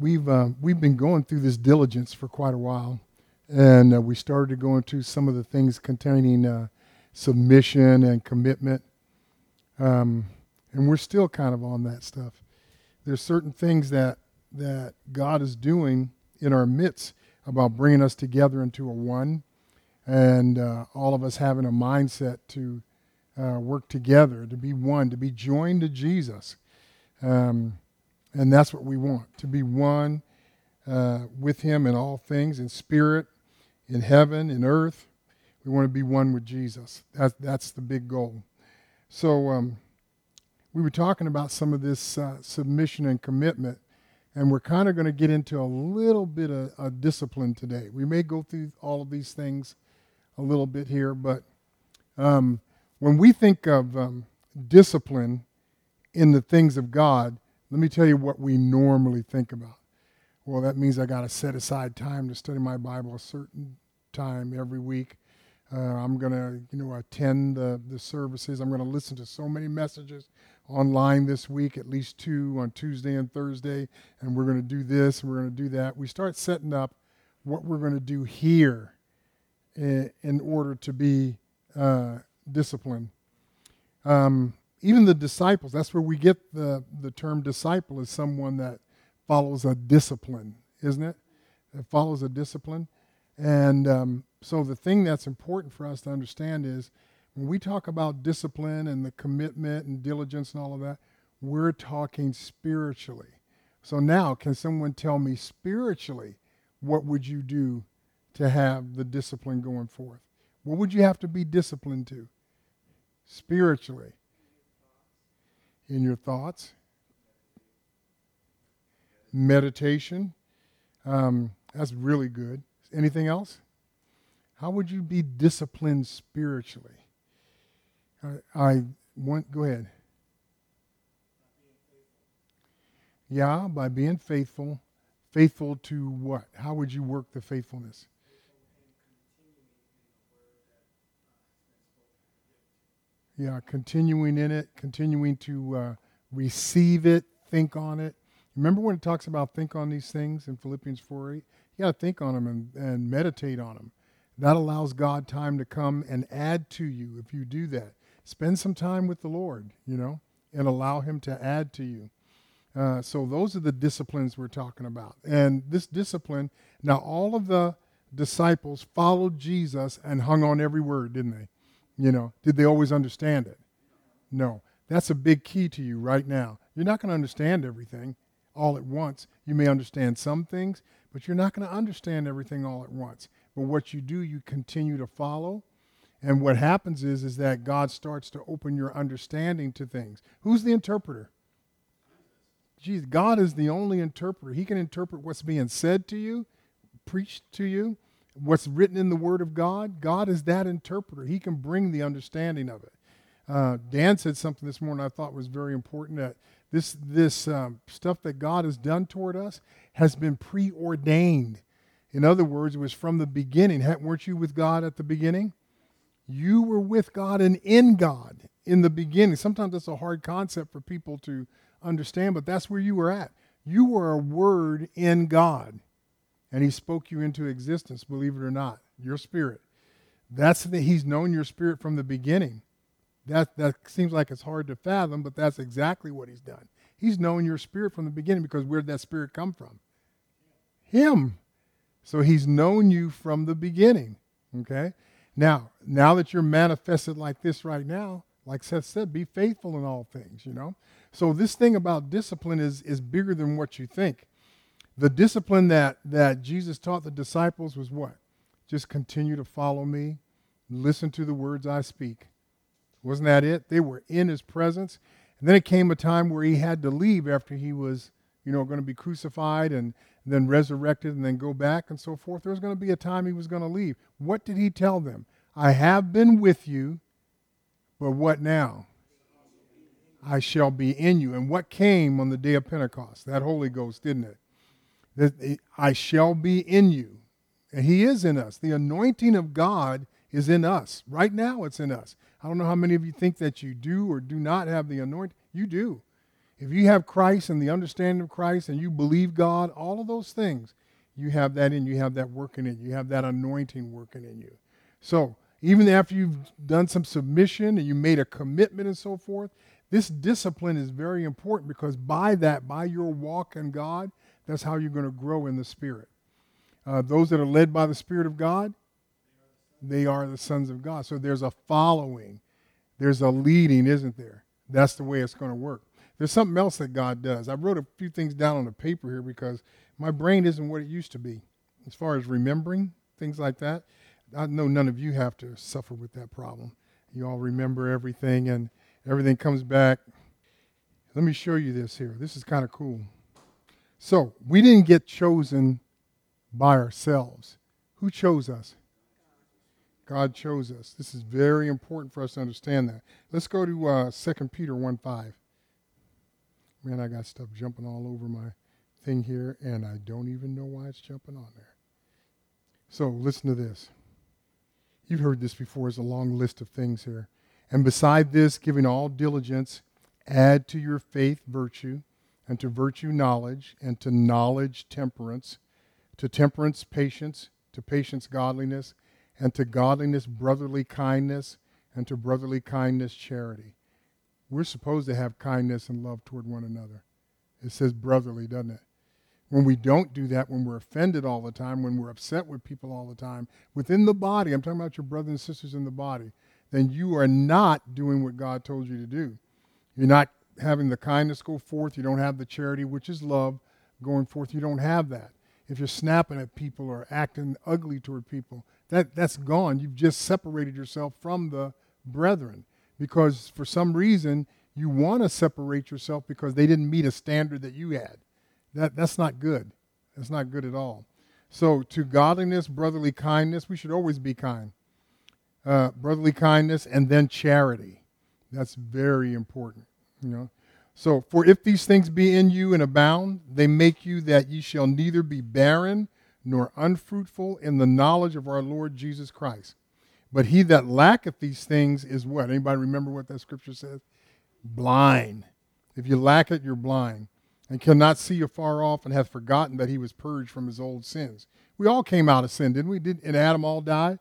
we've uh, we've been going through this diligence for quite a while, and uh, we started to go into some of the things containing uh, submission and commitment, um, and we're still kind of on that stuff. There's certain things that that God is doing in our midst about bringing us together into a one, and uh, all of us having a mindset to uh, work together, to be one, to be joined to Jesus. Um, and that's what we want to be one uh, with Him in all things, in spirit, in heaven, in earth. We want to be one with Jesus. That, that's the big goal. So, um, we were talking about some of this uh, submission and commitment, and we're kind of going to get into a little bit of, of discipline today. We may go through all of these things a little bit here, but um, when we think of um, discipline in the things of God, let me tell you what we normally think about. Well, that means I got to set aside time to study my Bible a certain time every week. Uh, I'm going to, you know, attend the, the services. I'm going to listen to so many messages online this week, at least two on Tuesday and Thursday, and we're going to do this and we're going to do that. We start setting up what we're going to do here in, in order to be uh, disciplined. Um, even the disciples, that's where we get the, the term disciple, is someone that follows a discipline, isn't it? That follows a discipline. And um, so the thing that's important for us to understand is when we talk about discipline and the commitment and diligence and all of that, we're talking spiritually. So now, can someone tell me spiritually what would you do to have the discipline going forth? What would you have to be disciplined to spiritually? In your thoughts, meditation. Um, that's really good. Anything else? How would you be disciplined spiritually? I, I want, go ahead. Yeah, by being faithful. Faithful to what? How would you work the faithfulness? Yeah, continuing in it, continuing to uh, receive it, think on it. Remember when it talks about think on these things in Philippians 4 8? You got to think on them and, and meditate on them. That allows God time to come and add to you if you do that. Spend some time with the Lord, you know, and allow Him to add to you. Uh, so those are the disciplines we're talking about. And this discipline, now all of the disciples followed Jesus and hung on every word, didn't they? You know, did they always understand it? No. That's a big key to you right now. You're not going to understand everything all at once. You may understand some things, but you're not going to understand everything all at once. But what you do, you continue to follow. And what happens is, is that God starts to open your understanding to things. Who's the interpreter? Jesus, God is the only interpreter. He can interpret what's being said to you, preached to you, what's written in the Word of God, God is that interpreter. He can bring the understanding of it. Uh, Dan said something this morning I thought was very important that this, this um, stuff that God has done toward us has been preordained. In other words, it was from the beginning. Weren't you with God at the beginning? You were with God and in God in the beginning. Sometimes that's a hard concept for people to understand, but that's where you were at. You were a word in God and he spoke you into existence, believe it or not, your spirit. That's that he's known your spirit from the beginning. That, that seems like it's hard to fathom, but that's exactly what he's done. He's known your spirit from the beginning because where did that spirit come from? Him. So he's known you from the beginning. Okay? Now, now that you're manifested like this right now, like Seth said, be faithful in all things, you know? So this thing about discipline is, is bigger than what you think. The discipline that, that Jesus taught the disciples was what? Just continue to follow me, listen to the words I speak. Wasn't that it? They were in his presence. And then it came a time where he had to leave after he was, you know, going to be crucified and then resurrected and then go back and so forth. There was going to be a time he was going to leave. What did he tell them? I have been with you, but what now? I shall be in you. And what came on the day of Pentecost? That Holy Ghost, didn't it? That I shall be in you. And he is in us. The anointing of God is in us. Right now, it's in us. I don't know how many of you think that you do or do not have the anointing. You do. If you have Christ and the understanding of Christ and you believe God, all of those things, you have that in you, have that working in you, you, have that anointing working in you. So, even after you've done some submission and you made a commitment and so forth, this discipline is very important because by that, by your walk in God, that's how you're going to grow in the Spirit. Uh, those that are led by the Spirit of God, they are the sons of God. So there's a following, there's a leading, isn't there? That's the way it's going to work. There's something else that God does. I wrote a few things down on the paper here because my brain isn't what it used to be as far as remembering things like that. I know none of you have to suffer with that problem. You all remember everything and everything comes back. Let me show you this here. This is kind of cool. So, we didn't get chosen by ourselves. Who chose us? God chose us. This is very important for us to understand that. Let's go to uh, 2 Peter 1 5. Man, I got stuff jumping all over my thing here, and I don't even know why it's jumping on there. So, listen to this. You've heard this before. There's a long list of things here. And beside this, giving all diligence, add to your faith virtue, and to virtue knowledge, and to knowledge temperance, to temperance patience, to patience godliness, and to godliness brotherly kindness, and to brotherly kindness charity. We're supposed to have kindness and love toward one another. It says brotherly, doesn't it? When we don't do that, when we're offended all the time, when we're upset with people all the time, within the body, I'm talking about your brothers and sisters in the body, then you are not doing what God told you to do. You're not having the kindness go forth. You don't have the charity, which is love, going forth. You don't have that. If you're snapping at people or acting ugly toward people, that, that's gone. You've just separated yourself from the brethren because for some reason you want to separate yourself because they didn't meet a standard that you had. That, that's not good. That's not good at all. So, to godliness, brotherly kindness, we should always be kind uh, brotherly kindness, and then charity. That's very important, you know. So, for if these things be in you and abound, they make you that ye shall neither be barren nor unfruitful in the knowledge of our Lord Jesus Christ. But he that lacketh these things is what? Anybody remember what that scripture says? Blind. If you lack it, you're blind, and cannot see afar off, and hath forgotten that he was purged from his old sins. We all came out of sin, didn't we? Did and Adam all die?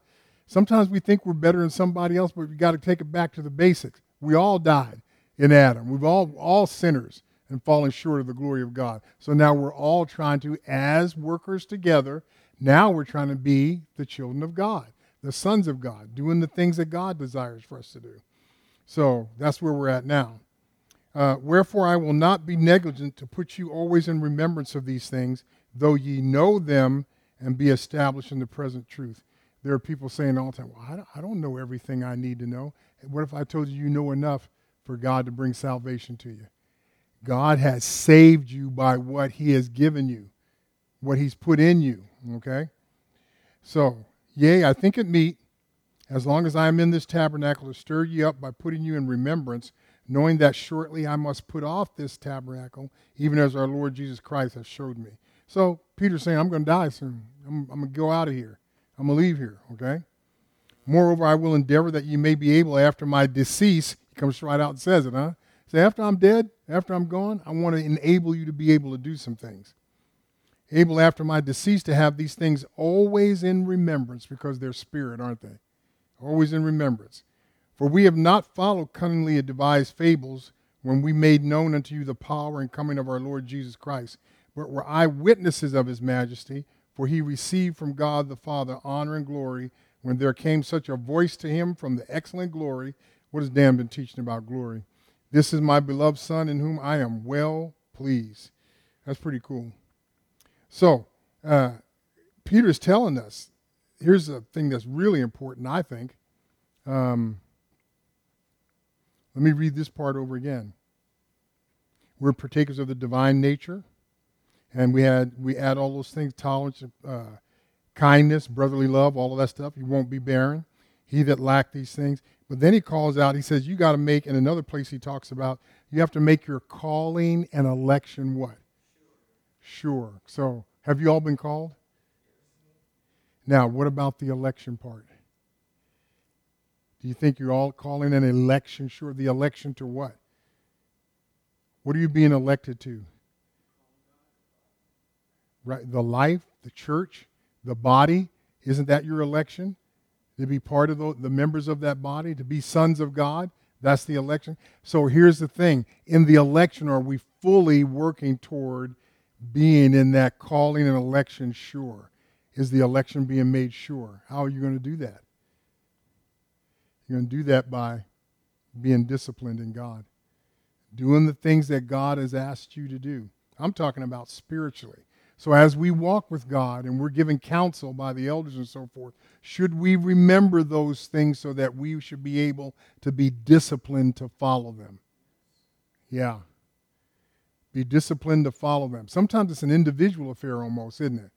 Sometimes we think we're better than somebody else, but we got to take it back to the basics. We all died in Adam. We've all all sinners and fallen short of the glory of God. So now we're all trying to, as workers together, now we're trying to be the children of God, the sons of God, doing the things that God desires for us to do. So that's where we're at now. Uh, Wherefore I will not be negligent to put you always in remembrance of these things, though ye know them and be established in the present truth there are people saying all the time, well, I don't know everything I need to know. What if I told you you know enough for God to bring salvation to you? God has saved you by what he has given you, what he's put in you, okay? So, yea, I think it meet, as long as I am in this tabernacle, to stir you up by putting you in remembrance, knowing that shortly I must put off this tabernacle, even as our Lord Jesus Christ has showed me. So Peter's saying, I'm going to die soon. I'm, I'm going to go out of here. I'm going to leave here, okay? Moreover, I will endeavor that you may be able, after my decease, comes right out and says it, huh? Say, after I'm dead, after I'm gone, I want to enable you to be able to do some things. Able after my decease to have these things always in remembrance because they're spirit, aren't they? Always in remembrance. For we have not followed cunningly devised fables when we made known unto you the power and coming of our Lord Jesus Christ, but were eyewitnesses of his majesty. For he received from God the Father honor and glory when there came such a voice to him from the excellent glory. What has Dan been teaching about glory? This is my beloved Son in whom I am well pleased. That's pretty cool. So, uh, Peter's telling us here's a thing that's really important, I think. Um, let me read this part over again. We're partakers of the divine nature and we had we add all those things tolerance uh, kindness brotherly love all of that stuff you won't be barren he that lack these things but then he calls out he says you got to make in another place he talks about you have to make your calling and election what sure so have you all been called now what about the election part do you think you're all calling an election sure the election to what What are you being elected to? Right, the life, the church, the body. Isn't that your election? To be part of the, the members of that body, to be sons of God. That's the election. So here's the thing in the election, are we fully working toward being in that calling and election sure? Is the election being made sure? How are you going to do that? You're going to do that by being disciplined in God, doing the things that God has asked you to do. I'm talking about spiritually. So as we walk with God and we're given counsel by the elders and so forth, should we remember those things so that we should be able to be disciplined to follow them? Yeah. Be disciplined to follow them. Sometimes it's an individual affair almost, isn't it?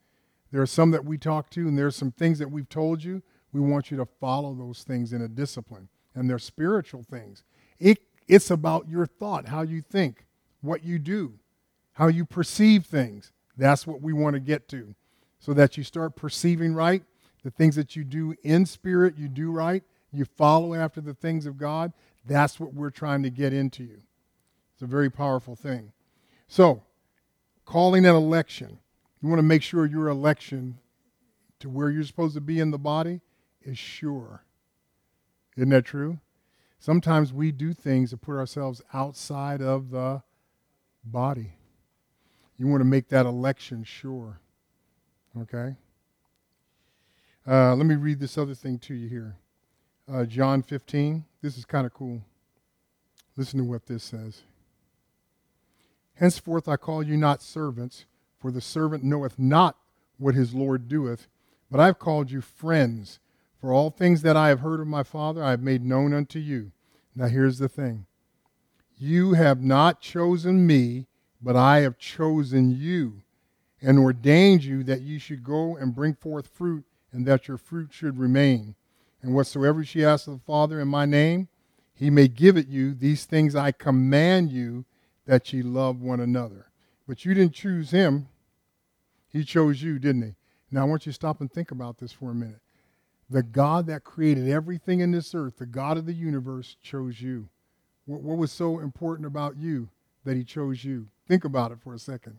There are some that we talk to, and there are some things that we've told you. We want you to follow those things in a discipline, and they're spiritual things. It, it's about your thought, how you think, what you do, how you perceive things. That's what we want to get to so that you start perceiving right. The things that you do in spirit, you do right. You follow after the things of God. That's what we're trying to get into you. It's a very powerful thing. So, calling an election. You want to make sure your election to where you're supposed to be in the body is sure. Isn't that true? Sometimes we do things to put ourselves outside of the body. You want to make that election sure. Okay? Uh, let me read this other thing to you here. Uh, John 15. This is kind of cool. Listen to what this says. Henceforth I call you not servants, for the servant knoweth not what his Lord doeth, but I have called you friends. For all things that I have heard of my Father I have made known unto you. Now here's the thing you have not chosen me, but I have chosen you and ordained you that you should go and bring forth fruit, and that your fruit should remain. And whatsoever she asks of the Father in my name, he may give it you. These things I command you, that ye love one another. But you didn't choose him, he chose you, didn't he? Now I want you to stop and think about this for a minute. The God that created everything in this earth, the God of the universe, chose you. What, what was so important about you that he chose you? Think about it for a second.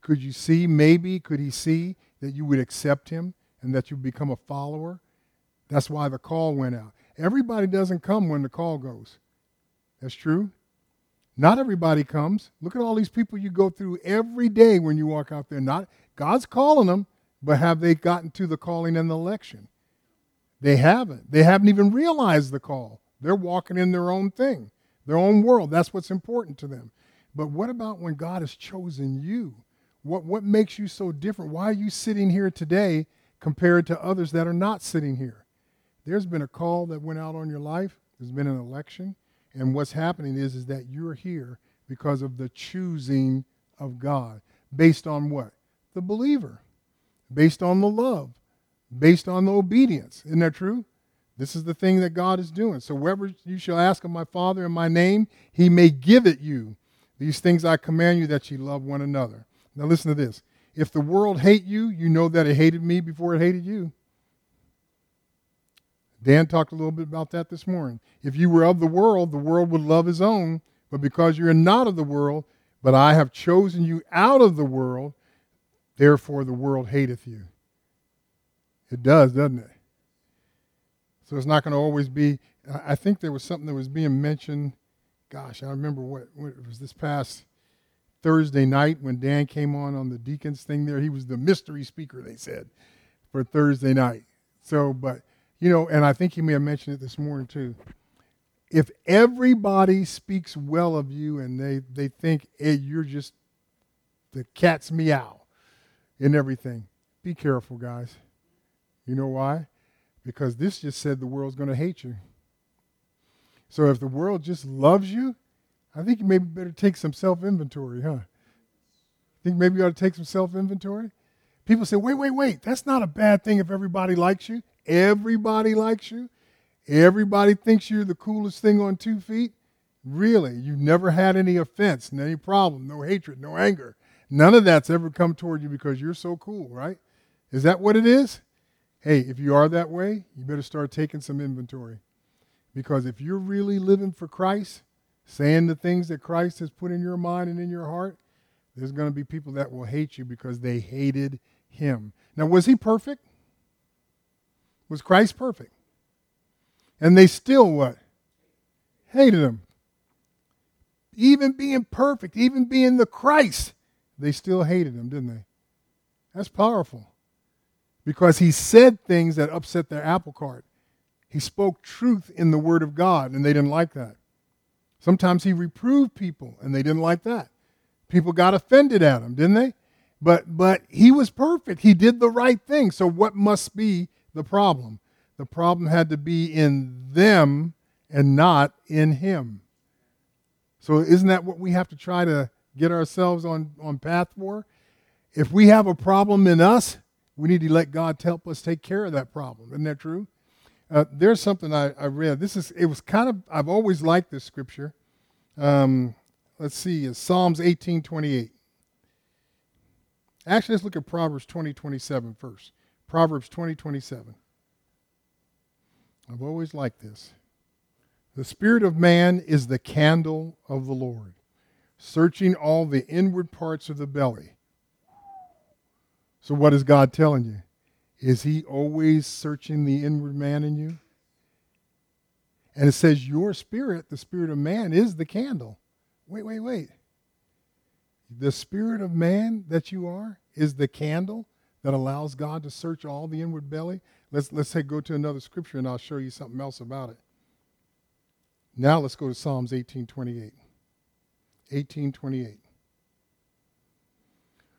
Could you see, maybe, could he see that you would accept him and that you would become a follower? That's why the call went out. Everybody doesn't come when the call goes. That's true. Not everybody comes. Look at all these people you go through every day when you walk out there. Not God's calling them, but have they gotten to the calling and the election? They haven't. They haven't even realized the call. They're walking in their own thing, their own world. That's what's important to them. But what about when God has chosen you? What, what makes you so different? Why are you sitting here today compared to others that are not sitting here? There's been a call that went out on your life, there's been an election, and what's happening is, is that you're here because of the choosing of God. Based on what? The believer. Based on the love. Based on the obedience. Isn't that true? This is the thing that God is doing. So, wherever you shall ask of my Father in my name, he may give it you. These things I command you that ye love one another. Now listen to this. If the world hate you, you know that it hated me before it hated you. Dan talked a little bit about that this morning. If you were of the world, the world would love his own, but because you're not of the world, but I have chosen you out of the world, therefore the world hateth you. It does, doesn't it? So it's not going to always be. I think there was something that was being mentioned gosh, I remember what, what it was this past Thursday night when Dan came on on the deacons thing there. He was the mystery speaker, they said, for Thursday night. So, but, you know, and I think he may have mentioned it this morning too. If everybody speaks well of you and they, they think, hey, you're just the cat's meow and everything, be careful, guys. You know why? Because this just said the world's going to hate you. So if the world just loves you, I think you maybe better take some self inventory, huh? Think maybe you ought to take some self inventory? People say, wait, wait, wait, that's not a bad thing if everybody likes you. Everybody likes you. Everybody thinks you're the coolest thing on two feet. Really, you've never had any offense, any problem, no hatred, no anger. None of that's ever come toward you because you're so cool, right? Is that what it is? Hey, if you are that way, you better start taking some inventory. Because if you're really living for Christ, saying the things that Christ has put in your mind and in your heart, there's going to be people that will hate you because they hated him. Now, was he perfect? Was Christ perfect? And they still what? Hated him. Even being perfect, even being the Christ, they still hated him, didn't they? That's powerful. Because he said things that upset their apple cart. He spoke truth in the Word of God, and they didn't like that. Sometimes he reproved people, and they didn't like that. People got offended at him, didn't they? But but he was perfect. He did the right thing. So what must be the problem? The problem had to be in them and not in him. So isn't that what we have to try to get ourselves on, on path for? If we have a problem in us, we need to let God help us take care of that problem. Isn't that true? Uh, there's something I, I, read. This is it was kind of I've always liked this scripture. Um, let's see, it's Psalms 18, 28. Actually, let's look at Proverbs 20, 27 first. Proverbs 20, 27. I've always liked this. The spirit of man is the candle of the Lord, searching all the inward parts of the belly. So, what is God telling you? Is He always searching the inward man in you? And it says, Your spirit, the spirit of man, is the candle. Wait, wait, wait. The spirit of man that you are is the candle that allows God to search all the inward belly. Let's, let's say go to another scripture and I'll show you something else about it. Now let's go to Psalms 1828. 1828.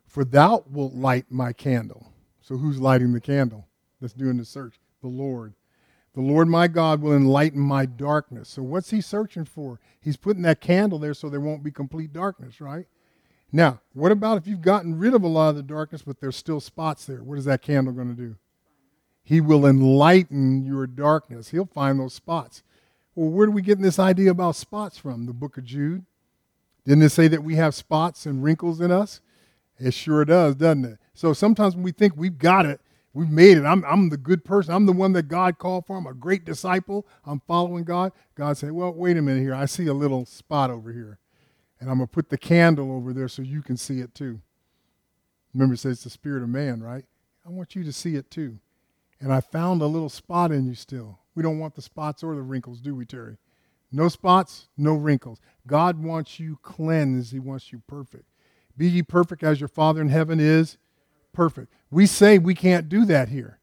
For thou wilt light my candle. So who's lighting the candle that's doing the search? The Lord. The Lord my God will enlighten my darkness. So what's he searching for? He's putting that candle there so there won't be complete darkness, right? Now, what about if you've gotten rid of a lot of the darkness, but there's still spots there? What is that candle going to do? He will enlighten your darkness. He'll find those spots. Well, where do we get this idea about spots from? The book of Jude. Didn't it say that we have spots and wrinkles in us? It sure does, doesn't it? So sometimes when we think we've got it, we've made it, I'm, I'm the good person, I'm the one that God called for, I'm a great disciple, I'm following God. God said, Well, wait a minute here. I see a little spot over here. And I'm going to put the candle over there so you can see it too. Remember, it says the spirit of man, right? I want you to see it too. And I found a little spot in you still. We don't want the spots or the wrinkles, do we, Terry? No spots, no wrinkles. God wants you cleansed, He wants you perfect. Be ye perfect as your Father in heaven is perfect. We say we can't do that here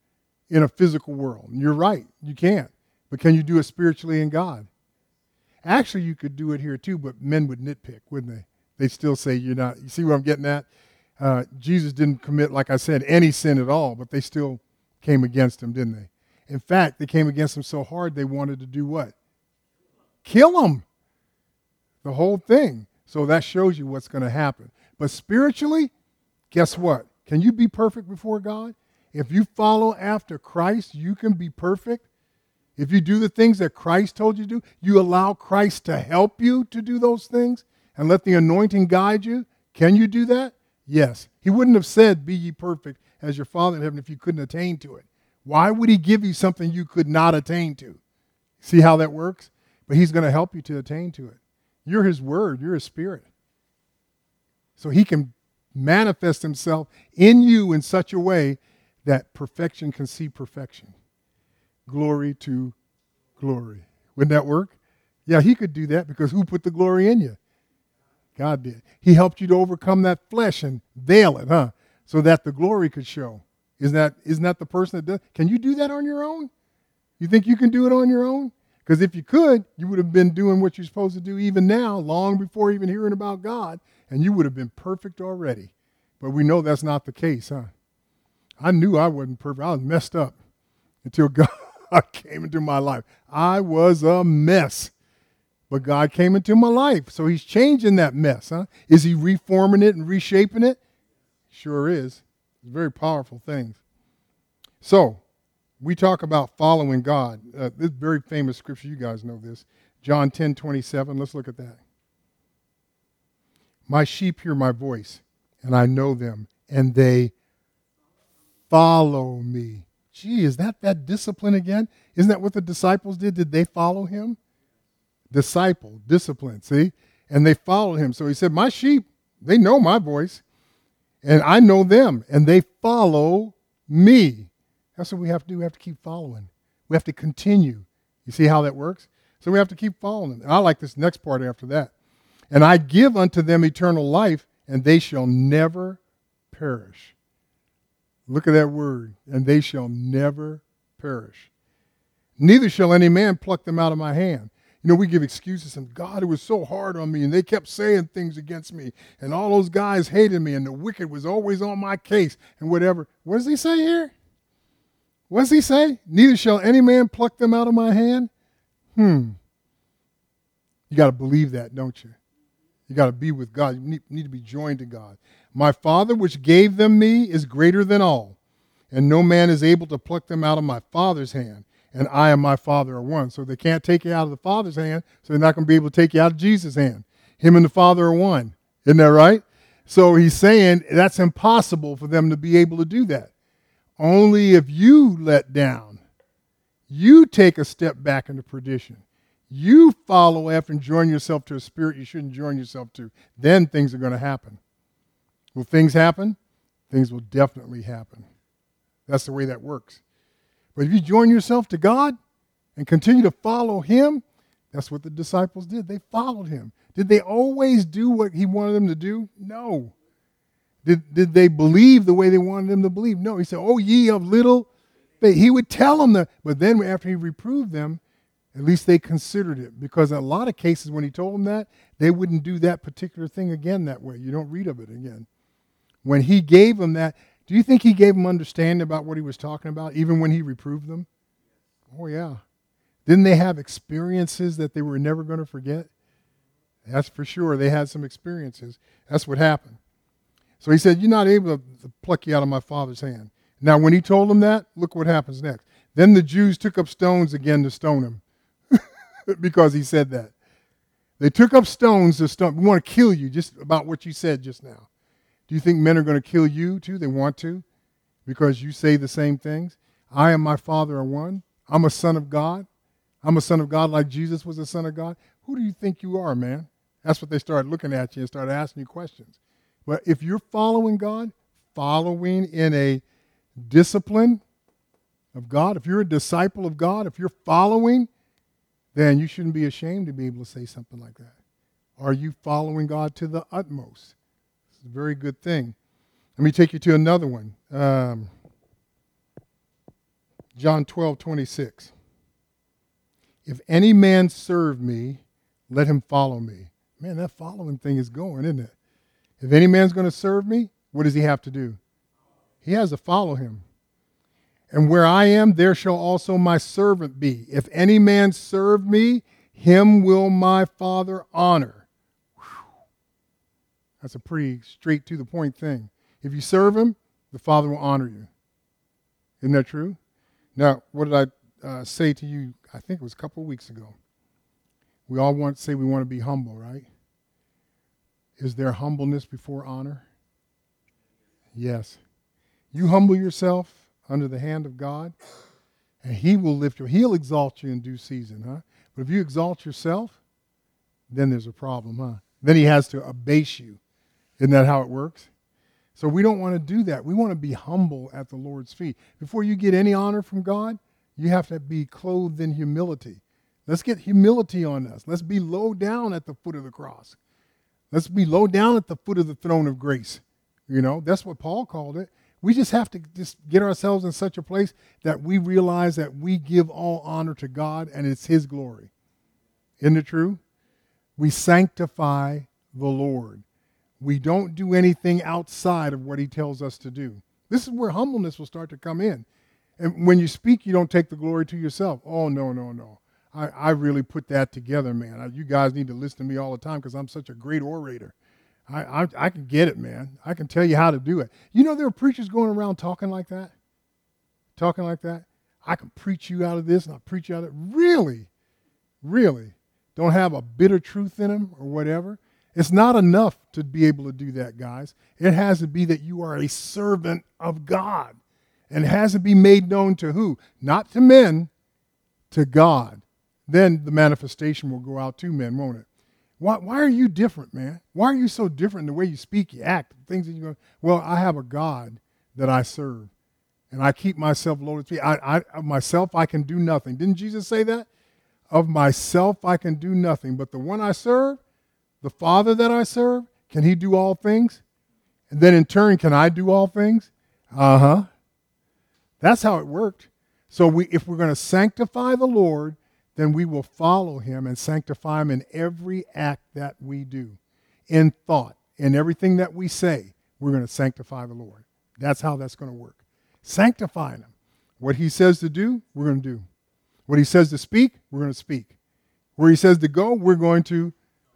in a physical world. You're right, you can't. But can you do it spiritually in God? Actually, you could do it here too, but men would nitpick, wouldn't they? They'd still say you're not. You see where I'm getting at? Uh, Jesus didn't commit, like I said, any sin at all, but they still came against him, didn't they? In fact, they came against him so hard they wanted to do what? Kill him. The whole thing. So that shows you what's going to happen. But spiritually, guess what? Can you be perfect before God? If you follow after Christ, you can be perfect. If you do the things that Christ told you to do, you allow Christ to help you to do those things and let the anointing guide you. Can you do that? Yes. He wouldn't have said, Be ye perfect as your Father in heaven if you couldn't attain to it. Why would He give you something you could not attain to? See how that works? But He's going to help you to attain to it. You're His Word, you're His Spirit. So He can manifest Himself in you in such a way that perfection can see perfection glory to glory. Wouldn't that work? Yeah, he could do that because who put the glory in you? God did. He helped you to overcome that flesh and veil it, huh? So that the glory could show. Isn't that, isn't that the person that does? Can you do that on your own? You think you can do it on your own? Because if you could, you would have been doing what you're supposed to do even now, long before even hearing about God, and you would have been perfect already. But we know that's not the case, huh? I knew I wasn't perfect. I was messed up until God came into my life. I was a mess. But God came into my life. So he's changing that mess, huh? Is he reforming it and reshaping it? Sure is. It's very powerful things. So, we talk about following God. Uh, this very famous scripture, you guys know this. John 10 27. Let's look at that. My sheep hear my voice, and I know them, and they follow me gee, is that that discipline again? Isn't that what the disciples did? Did they follow him? disciple, discipline, see? And they followed him. So he said, My sheep, they know my voice, and I know them, and they follow me. That's what we have to do. We have to keep following. We have to continue. You see how that works? So we have to keep following. And I like this next part after that. And I give unto them eternal life, and they shall never perish. Look at that word, and they shall never perish. Neither shall any man pluck them out of my hand. You know, we give excuses and God, it was so hard on me, and they kept saying things against me, and all those guys hated me, and the wicked was always on my case, and whatever. What does he say here? What does he say? Neither shall any man pluck them out of my hand. Hmm. You got to believe that, don't you? You got to be with God. You need, need to be joined to God. My Father, which gave them me, is greater than all, and no man is able to pluck them out of my Father's hand. And I and my Father are one. So they can't take you out of the Father's hand, so they're not going to be able to take you out of Jesus' hand. Him and the Father are one. Isn't that right? So he's saying that's impossible for them to be able to do that. Only if you let down, you take a step back into perdition. You follow after and join yourself to a spirit you shouldn't join yourself to. Then things are going to happen. Will things happen? Things will definitely happen. That's the way that works. But if you join yourself to God and continue to follow Him, that's what the disciples did. They followed Him. Did they always do what He wanted them to do? No. Did, did they believe the way they wanted them to believe? No. He said, Oh, ye of little faith. He would tell them that. But then after He reproved them, at least they considered it. Because in a lot of cases, when He told them that, they wouldn't do that particular thing again that way. You don't read of it again. When he gave them that, do you think he gave them understanding about what he was talking about, even when he reproved them? Oh, yeah. Didn't they have experiences that they were never going to forget? That's for sure. They had some experiences. That's what happened. So he said, You're not able to pluck you out of my father's hand. Now, when he told them that, look what happens next. Then the Jews took up stones again to stone him because he said that. They took up stones to stone. We want to kill you just about what you said just now. Do you think men are going to kill you too? They want to because you say the same things. I and my Father are one. I'm a son of God. I'm a son of God like Jesus was a son of God. Who do you think you are, man? That's what they started looking at you and started asking you questions. But if you're following God, following in a discipline of God, if you're a disciple of God, if you're following, then you shouldn't be ashamed to be able to say something like that. Are you following God to the utmost? It's a very good thing. Let me take you to another one. Um, John 12, 26. If any man serve me, let him follow me. Man, that following thing is going, isn't it? If any man's going to serve me, what does he have to do? He has to follow him. And where I am, there shall also my servant be. If any man serve me, him will my Father honor. That's a pretty straight to the point thing. If you serve him, the Father will honor you. Isn't that true? Now, what did I uh, say to you? I think it was a couple of weeks ago. We all want to say we want to be humble, right? Is there humbleness before honor? Yes. You humble yourself under the hand of God, and He will lift you. He'll exalt you in due season, huh? But if you exalt yourself, then there's a problem, huh? Then He has to abase you isn't that how it works? So we don't want to do that. We want to be humble at the Lord's feet. Before you get any honor from God, you have to be clothed in humility. Let's get humility on us. Let's be low down at the foot of the cross. Let's be low down at the foot of the throne of grace. You know, that's what Paul called it. We just have to just get ourselves in such a place that we realize that we give all honor to God and it's His glory. Isn't it true? We sanctify the Lord. We don't do anything outside of what he tells us to do. This is where humbleness will start to come in. And when you speak, you don't take the glory to yourself. Oh, no, no, no. I, I really put that together, man. You guys need to listen to me all the time because I'm such a great orator. I, I, I can get it, man. I can tell you how to do it. You know, there are preachers going around talking like that? Talking like that? I can preach you out of this and I'll preach you out of it. Really? Really? Don't have a bitter truth in them or whatever? It's not enough to be able to do that, guys. It has to be that you are a servant of God. And it has to be made known to who? Not to men, to God. then the manifestation will go out to men, won't it? Why, why are you different, man? Why are you so different in the way you speak, you act, things that you go? Well, I have a God that I serve, and I keep myself loaded. to I, I, myself, I can do nothing. Didn't Jesus say that? Of myself, I can do nothing, but the one I serve, the Father that I serve, can He do all things? And then in turn, can I do all things? Uh huh. That's how it worked. So we, if we're going to sanctify the Lord, then we will follow him and sanctify him in every act that we do, in thought, in everything that we say. We're going to sanctify the Lord. That's how that's going to work. Sanctifying him. What he says to do, we're going to do. What he says to speak, we're going to speak. Where he says to go, we're going to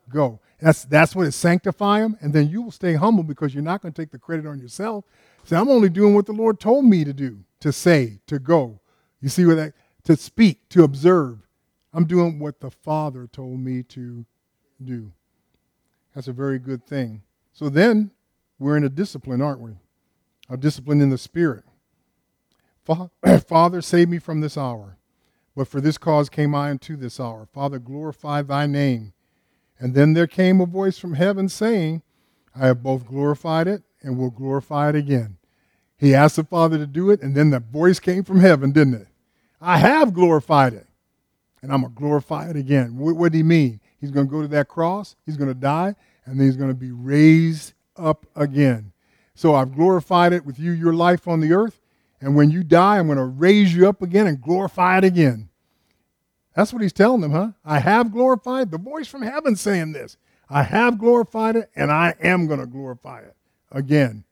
go. That's, that's what it sanctify him. And then you will stay humble because you're not going to take the credit on yourself. Say, I'm only doing what the Lord told me to do, to say, to go. You see what that, to speak, to observe. I'm doing what the Father told me to do. That's a very good thing. So then we're in a discipline, aren't we? A discipline in the Spirit. Father, save me from this hour. But for this cause came I unto this hour. Father, glorify thy name. And then there came a voice from heaven saying, I have both glorified it and will glorify it again. He asked the Father to do it, and then the voice came from heaven, didn't it? I have glorified it and I'm going to glorify it again. What, what did he mean? He's going to go to that cross, he's going to die, and then he's going to be raised up again. So I've glorified it with you, your life on the earth. And when you die, I'm going to raise you up again and glorify it again. That's what he's telling them, huh? I have glorified. The voice from heaven saying this. I have glorified it, and I am going to glorify it again.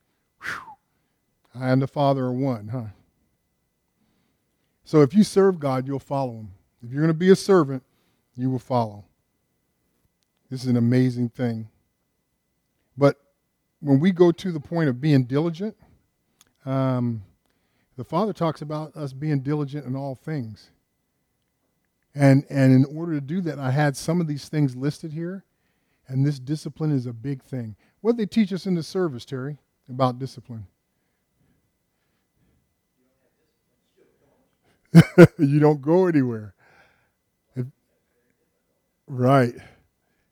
Whew. I and the Father are one, huh? So if you serve God, you'll follow him. If you're going to be a servant, you will follow. This is an amazing thing. But when we go to the point of being diligent, um, the Father talks about us being diligent in all things. And, and in order to do that, I had some of these things listed here, and this discipline is a big thing. What they teach us in the service, Terry, about discipline? you don't go anywhere. Right.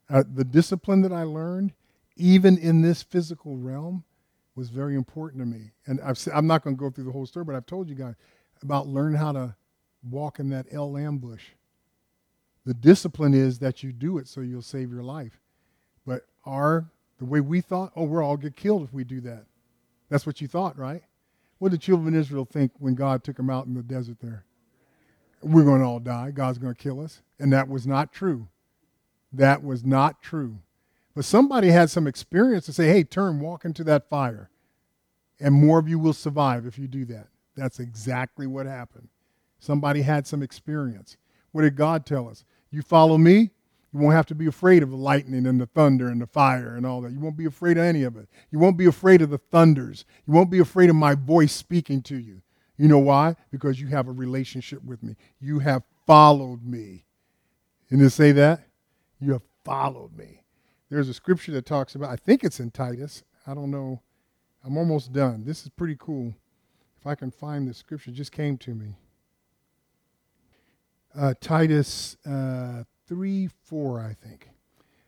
Uh, the discipline that I learned, even in this physical realm, was very important to me. And I've, I'm not going to go through the whole story, but I've told you guys about learning how to walk in that L ambush. The discipline is that you do it so you'll save your life. But our the way we thought, oh, we'll all get killed if we do that. That's what you thought, right? What did children of Israel think when God took them out in the desert there? We're going to all die. God's going to kill us. And that was not true that was not true. But somebody had some experience to say, hey, turn, walk into that fire. And more of you will survive if you do that. That's exactly what happened. Somebody had some experience. What did God tell us? You follow me, you won't have to be afraid of the lightning and the thunder and the fire and all that. You won't be afraid of any of it. You won't be afraid of the thunders. You won't be afraid of my voice speaking to you. You know why? Because you have a relationship with me. You have followed me. Didn't it say that? You have followed me. There's a scripture that talks about, I think it's in Titus. I don't know. I'm almost done. This is pretty cool. If I can find the scripture, just came to me. Uh, Titus uh, 3 4, I think.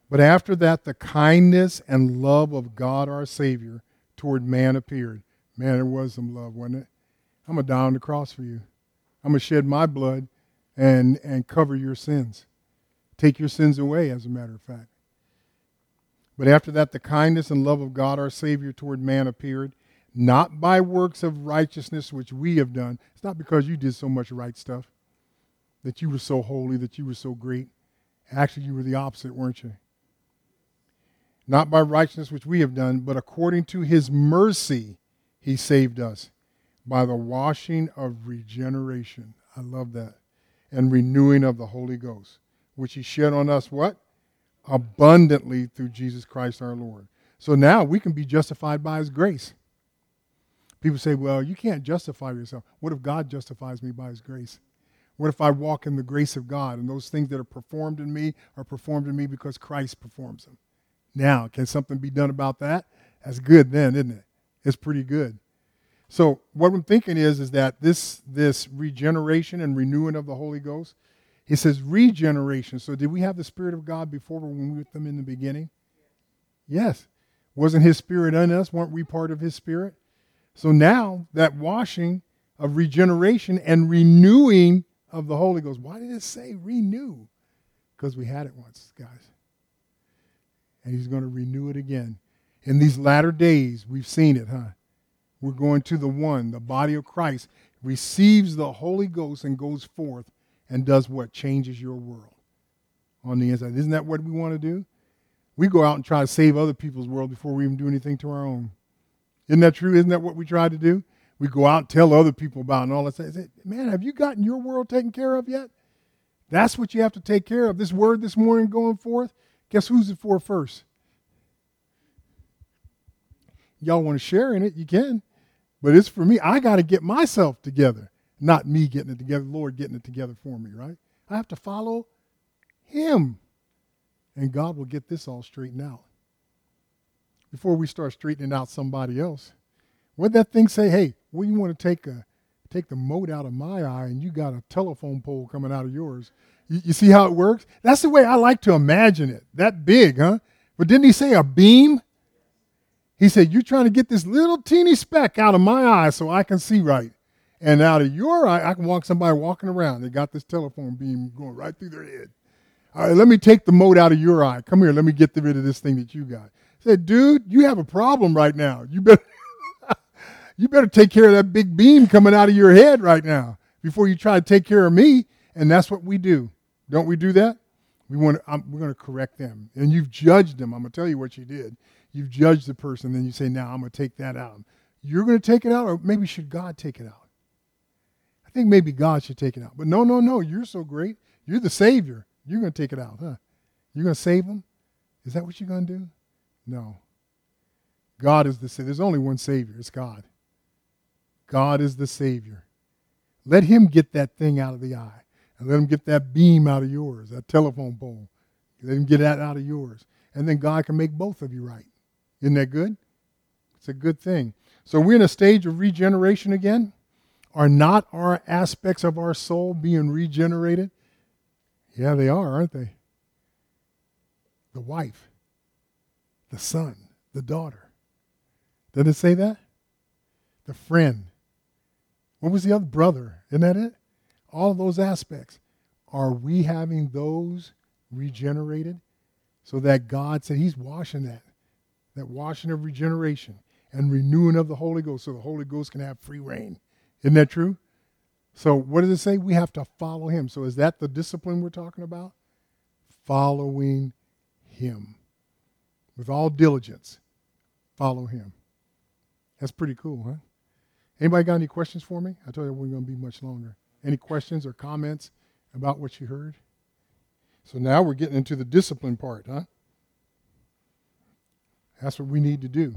But after that, the kindness and love of God our Savior toward man appeared. Man, there was some love, wasn't it? I'm going to die on the cross for you. I'm going to shed my blood and, and cover your sins take your sins away, as a matter of fact. But after that, the kindness and love of God our Savior toward man appeared, not by works of righteousness which we have done. It's not because you did so much right stuff, that you were so holy, that you were so great. Actually, you were the opposite, weren't you? Not by righteousness which we have done, but according to his mercy, he saved us by the washing of regeneration. I love that. And renewing of the Holy Ghost which he shed on us what? Abundantly through Jesus Christ our Lord. So now we can be justified by his grace. People say, well, you can't justify yourself. What if God justifies me by his grace? What if I walk in the grace of God and those things that are performed in me are performed in me because Christ performs them? Now, can something be done about that? That's good then, isn't it? It's pretty good. So what I'm thinking is, is that this, this regeneration and renewing of the Holy Ghost, He says regeneration. So did we have the Spirit of God before when we were with them in the beginning? Yes. Wasn't His Spirit in us? Weren't we part of His Spirit? So now that washing of regeneration and renewing of the Holy Ghost. Why did it say renew? Because we had it once, guys. And He's going to renew it again. In these latter days, we've seen it, huh? We're going to the one, the body of Christ, receives the Holy Ghost and goes forth and does what? Changes your world on the inside. Isn't that what we want to do? We go out and try to save other people's world before we even do anything to our own. Isn't that true? Isn't that what we try to do? We go out and tell other people about and all that. Say, man, have you gotten your world taken care of yet? That's what you have to take care of. This word this morning going forth, guess who's it for first? Y'all want to share in it, you can. But it's for me. I got to get myself together, not me getting it together, Lord getting it together for me, right? I have to follow Him. And God will get this all straightened out. Before we start straightening out somebody else, what that thing say? Hey, well, you want to take a take the mote out of my eye, and you got a telephone pole coming out of yours. You, you see how it works? That's the way I like to imagine it. That big, huh? But didn't he say a beam? He said, You're trying to get this little teeny speck out of my eye so I can see right. And out of your eye, I can walk somebody walking around. They got this telephone beam going right through their head. All right, let me take the mote out of your eye. Come here, let me get rid of this thing that you got. I said, dude, you have a problem right now. You better you better take care of that big beam coming out of your head right now before you try to take care of me. And that's what we do. Don't we do that? We want to, I'm, we're going to correct them. And you've judged them. I'm going to tell you what you did. You've judged the person, then you say, now I'm going to take that out. You're going to take it out, or maybe should God take it out? I think maybe God should take it out. But no, no, no. You're so great. You're the Savior. You're going to take it out, huh? You're going to save them? Is that what you're going to do? No. God is the Savior. There's only one Savior. It's God. God is the Savior. Let Him get that thing out of the eye. And let Him get that beam out of yours, that telephone pole. Let Him get that out of yours. And then God can make both of you right. Isn't that good? It's a good thing. So we're in a stage of regeneration again. Are not our aspects of our soul being regenerated? Yeah, they are, aren't they? The wife, the son, the daughter. Did it say that? The friend. What was the other brother? Isn't that it? All those aspects. Are we having those regenerated? So that God said He's washing that that washing of regeneration and renewing of the Holy Ghost so the Holy Ghost can have free reign. Isn't that true? So, what does it say? We have to follow Him. So, is that the discipline we're talking about? Following Him. With all diligence, follow Him. That's pretty cool, huh? Anybody got any questions for me? I told you we're not going to be much longer. Any questions or comments about what you heard? So now we're getting into the discipline part, huh? That's what we need to do.